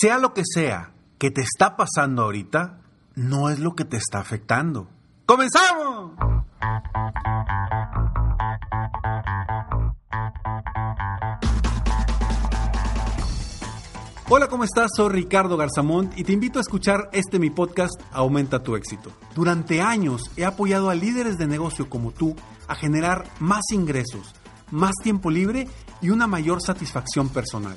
Sea lo que sea que te está pasando ahorita, no es lo que te está afectando. ¡Comenzamos! Hola, ¿cómo estás? Soy Ricardo Garzamont y te invito a escuchar este mi podcast Aumenta tu éxito. Durante años he apoyado a líderes de negocio como tú a generar más ingresos, más tiempo libre y una mayor satisfacción personal.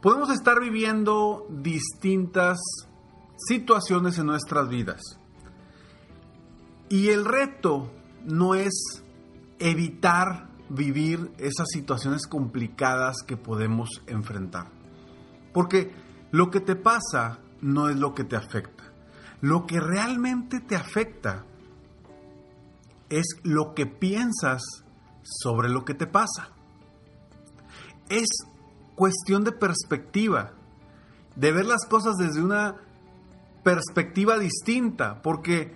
Podemos estar viviendo distintas situaciones en nuestras vidas. Y el reto no es evitar vivir esas situaciones complicadas que podemos enfrentar. Porque lo que te pasa no es lo que te afecta. Lo que realmente te afecta es lo que piensas sobre lo que te pasa. Es cuestión de perspectiva, de ver las cosas desde una perspectiva distinta, porque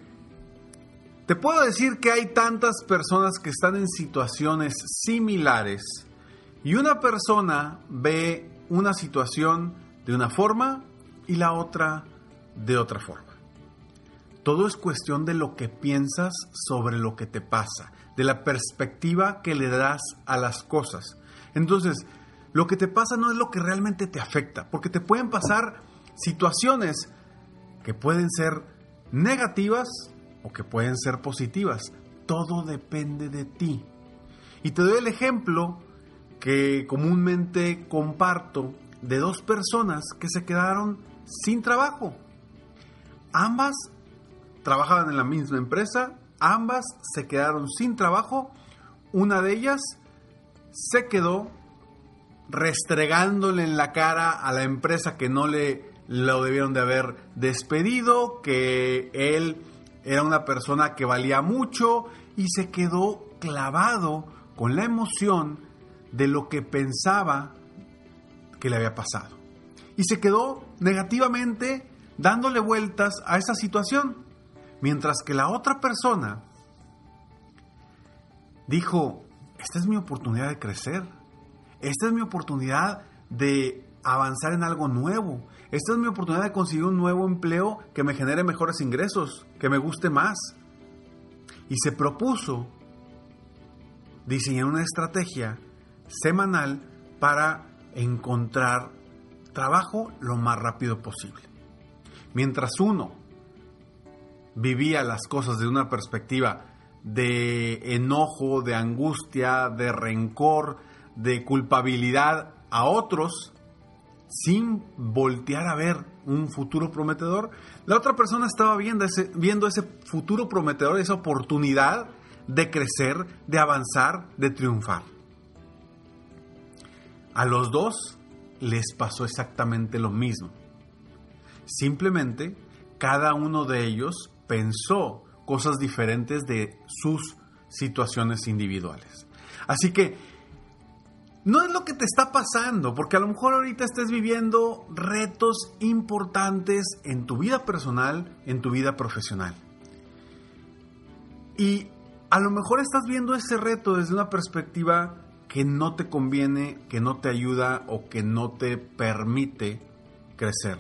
te puedo decir que hay tantas personas que están en situaciones similares y una persona ve una situación de una forma y la otra de otra forma. Todo es cuestión de lo que piensas sobre lo que te pasa, de la perspectiva que le das a las cosas. Entonces, lo que te pasa no es lo que realmente te afecta, porque te pueden pasar situaciones que pueden ser negativas o que pueden ser positivas. Todo depende de ti. Y te doy el ejemplo que comúnmente comparto de dos personas que se quedaron sin trabajo. Ambas trabajaban en la misma empresa, ambas se quedaron sin trabajo. Una de ellas se quedó restregándole en la cara a la empresa que no le lo debieron de haber despedido, que él era una persona que valía mucho y se quedó clavado con la emoción de lo que pensaba que le había pasado. Y se quedó negativamente dándole vueltas a esa situación, mientras que la otra persona dijo, esta es mi oportunidad de crecer, esta es mi oportunidad de avanzar en algo nuevo, esta es mi oportunidad de conseguir un nuevo empleo que me genere mejores ingresos, que me guste más. Y se propuso diseñar una estrategia semanal para encontrar trabajo lo más rápido posible. Mientras uno vivía las cosas de una perspectiva de enojo, de angustia, de rencor, de culpabilidad a otros, sin voltear a ver un futuro prometedor, la otra persona estaba viendo ese, viendo ese futuro prometedor, esa oportunidad de crecer, de avanzar, de triunfar. A los dos les pasó exactamente lo mismo. Simplemente cada uno de ellos pensó cosas diferentes de sus situaciones individuales. Así que no es lo que te está pasando, porque a lo mejor ahorita estés viviendo retos importantes en tu vida personal, en tu vida profesional. Y a lo mejor estás viendo ese reto desde una perspectiva que no te conviene, que no te ayuda o que no te permite crecer.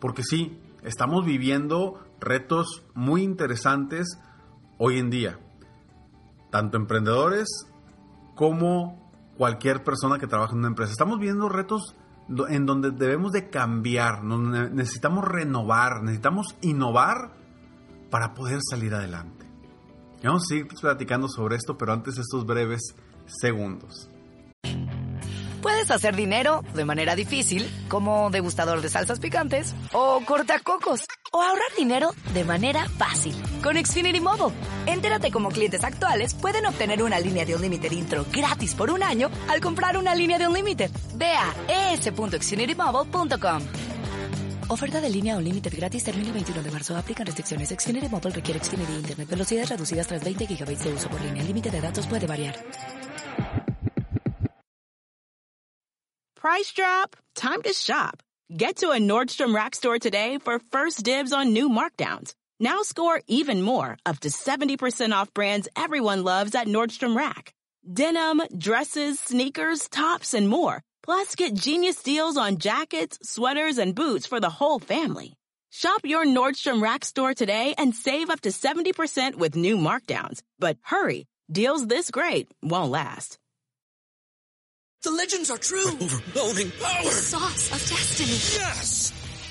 Porque sí, estamos viviendo retos muy interesantes hoy en día, tanto emprendedores como cualquier persona que trabaja en una empresa. Estamos viendo retos en donde debemos de cambiar, necesitamos renovar, necesitamos innovar para poder salir adelante. vamos a seguir platicando sobre esto, pero antes estos breves segundos. Puedes hacer dinero de manera difícil, como degustador de salsas picantes, o cortacocos, o ahorrar dinero de manera fácil con Xfinity Mobile. Entérate cómo clientes actuales pueden obtener una línea de un límite intro gratis por un año al comprar una línea de un límite. Ve a es.xfinitymobile.com. Oferta de línea o límite gratis termina el 21 de marzo. Aplican restricciones. Xfinity Mobile requiere Xfinity Internet. Velocidades reducidas tras 20 GB de uso por línea. El límite de datos puede variar. Price drop? Time to shop. Get to a Nordstrom Rack store today for first dibs on new markdowns. Now score even more, up to 70% off brands everyone loves at Nordstrom Rack. Denim, dresses, sneakers, tops, and more. Plus, get genius deals on jackets, sweaters, and boots for the whole family. Shop your Nordstrom Rack store today and save up to 70% with new markdowns. But hurry, deals this great won't last. The legends are true. Overwhelming power! The sauce of destiny. Yes!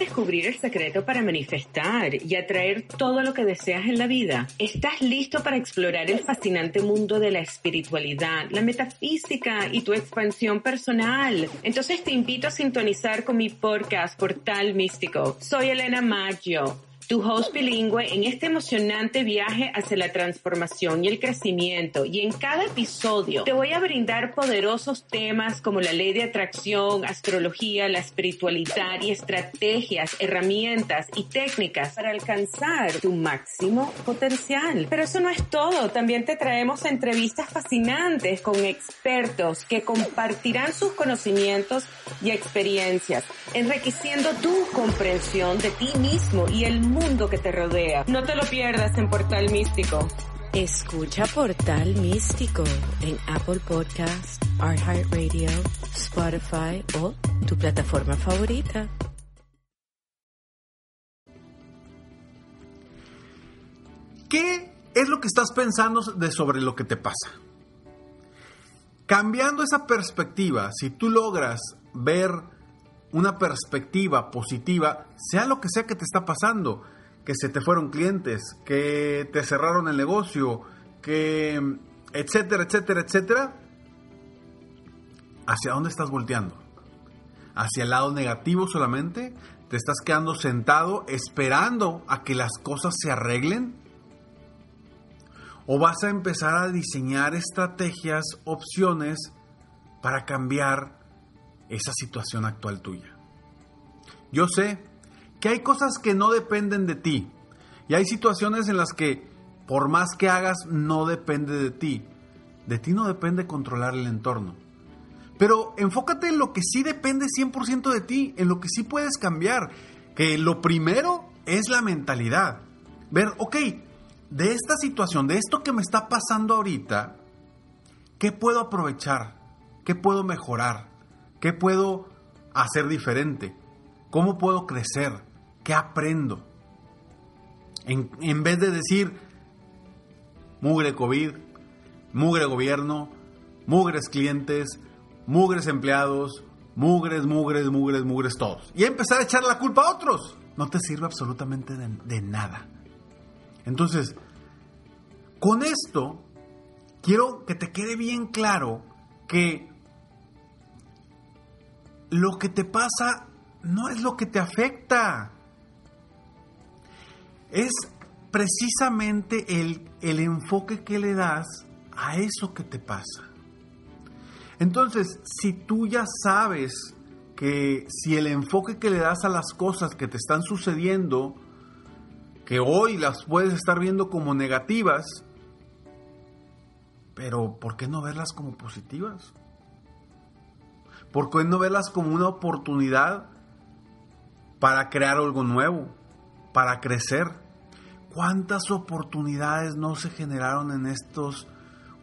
Descubrir el secreto para manifestar y atraer todo lo que deseas en la vida? ¿Estás listo para explorar el fascinante mundo de la espiritualidad, la metafísica y tu expansión personal? Entonces te invito a sintonizar con mi podcast Portal Místico. Soy Elena Maggio tu host bilingüe en este emocionante viaje hacia la transformación y el crecimiento. Y en cada episodio te voy a brindar poderosos temas como la ley de atracción, astrología, la espiritualidad y estrategias, herramientas y técnicas para alcanzar tu máximo potencial. Pero eso no es todo. También te traemos entrevistas fascinantes con expertos que compartirán sus conocimientos y experiencias, enriqueciendo tu comprensión de ti mismo y el mundo mundo que te rodea. No te lo pierdas en Portal Místico. Escucha Portal Místico en Apple Podcast, Radio, Spotify o tu plataforma favorita. ¿Qué es lo que estás pensando de sobre lo que te pasa? Cambiando esa perspectiva, si tú logras ver una perspectiva positiva, sea lo que sea que te está pasando, que se te fueron clientes, que te cerraron el negocio, que etcétera, etcétera, etcétera, ¿hacia dónde estás volteando? ¿Hacia el lado negativo solamente? ¿Te estás quedando sentado esperando a que las cosas se arreglen? ¿O vas a empezar a diseñar estrategias, opciones para cambiar esa situación actual tuya. Yo sé que hay cosas que no dependen de ti y hay situaciones en las que por más que hagas no depende de ti. De ti no depende controlar el entorno. Pero enfócate en lo que sí depende 100% de ti, en lo que sí puedes cambiar. Que lo primero es la mentalidad. Ver, ok, de esta situación, de esto que me está pasando ahorita, ¿qué puedo aprovechar? ¿Qué puedo mejorar? ¿Qué puedo hacer diferente? ¿Cómo puedo crecer? ¿Qué aprendo? En, vez de decir, mugre COVID, mugre gobierno, mugres clientes, mugres empleados, mugres, mugres, mugres, mugres todos. Y empezar a echar la culpa a otros. No te sirve absolutamente de nada. Entonces, con esto, quiero que te quede bien claro que lo que te pasa no es lo que te afecta. Es precisamente el, el enfoque que le das a eso que te pasa. Entonces, si tú ya sabes que si el enfoque que le das a las cosas que te están sucediendo, que hoy las puedes estar viendo como negativas, pero ¿por qué no verlas como positivas? ¿Por qué no verlas como una oportunidad para crear algo nuevo, para crecer? ¿Cuántas oportunidades no se generaron en estos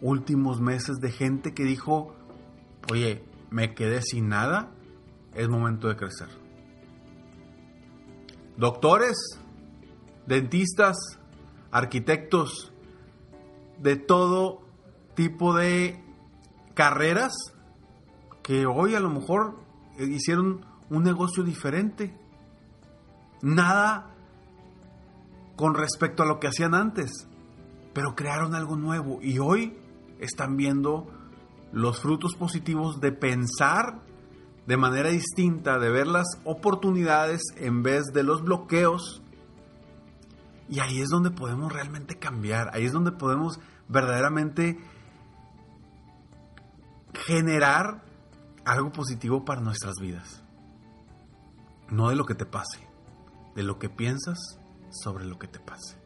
últimos meses de gente que dijo, oye, me quedé sin nada, es momento de crecer? Doctores, dentistas, arquitectos, de todo tipo de carreras que hoy a lo mejor hicieron un negocio diferente. Nada con respecto a lo que hacían antes, pero crearon algo nuevo y hoy están viendo los frutos positivos de pensar de manera distinta, de ver las oportunidades en vez de los bloqueos. Y ahí es donde podemos realmente cambiar, ahí es donde podemos verdaderamente generar algo positivo para nuestras vidas. No de lo que te pase, de lo que piensas sobre lo que te pase.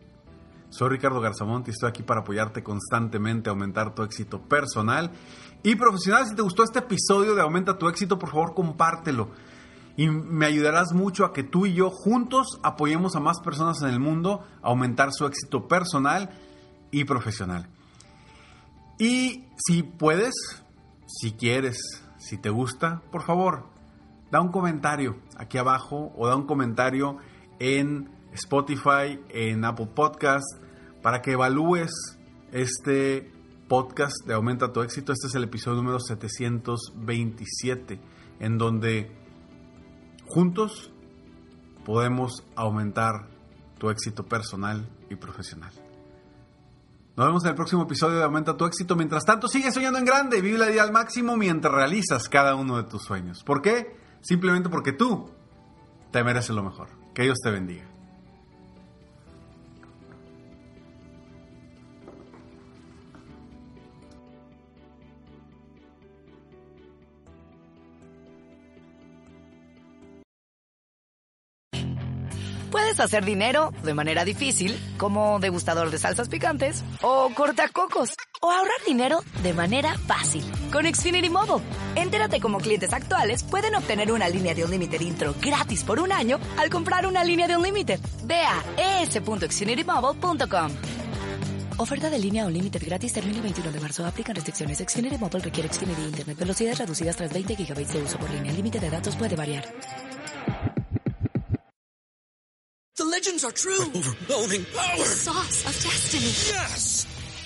Soy Ricardo Garzamont y estoy aquí para apoyarte constantemente a aumentar tu éxito personal y profesional. Si te gustó este episodio de Aumenta tu éxito, por favor compártelo. Y me ayudarás mucho a que tú y yo juntos apoyemos a más personas en el mundo a aumentar su éxito personal y profesional. Y si puedes, si quieres, si te gusta, por favor, da un comentario aquí abajo o da un comentario en Spotify, en Apple Podcast, para que evalúes este podcast de Aumenta tu éxito. Este es el episodio número 727, en donde juntos podemos aumentar tu éxito personal y profesional. Nos vemos en el próximo episodio de Aumenta tu éxito. Mientras tanto, sigue soñando en grande y vive la vida al máximo mientras realizas cada uno de tus sueños. ¿Por qué? Simplemente porque tú te mereces lo mejor. Que Dios te bendiga. Puedes hacer dinero de manera difícil, como degustador de salsas picantes, o cortacocos, o ahorrar dinero de manera fácil con Xfinity Mobile. Entérate cómo clientes actuales pueden obtener una línea de Unlimited intro gratis por un año al comprar una línea de Unlimited. Ve a es.xfinitymobile.com. Oferta de línea Unlimited gratis termina el 21 de marzo. Aplican restricciones. Xfinity Mobile requiere Xfinity Internet. Velocidades reducidas tras 20 GB de uso por línea. El límite de datos puede variar. The legends are true. Overwhelming power! The sauce of destiny. Yes!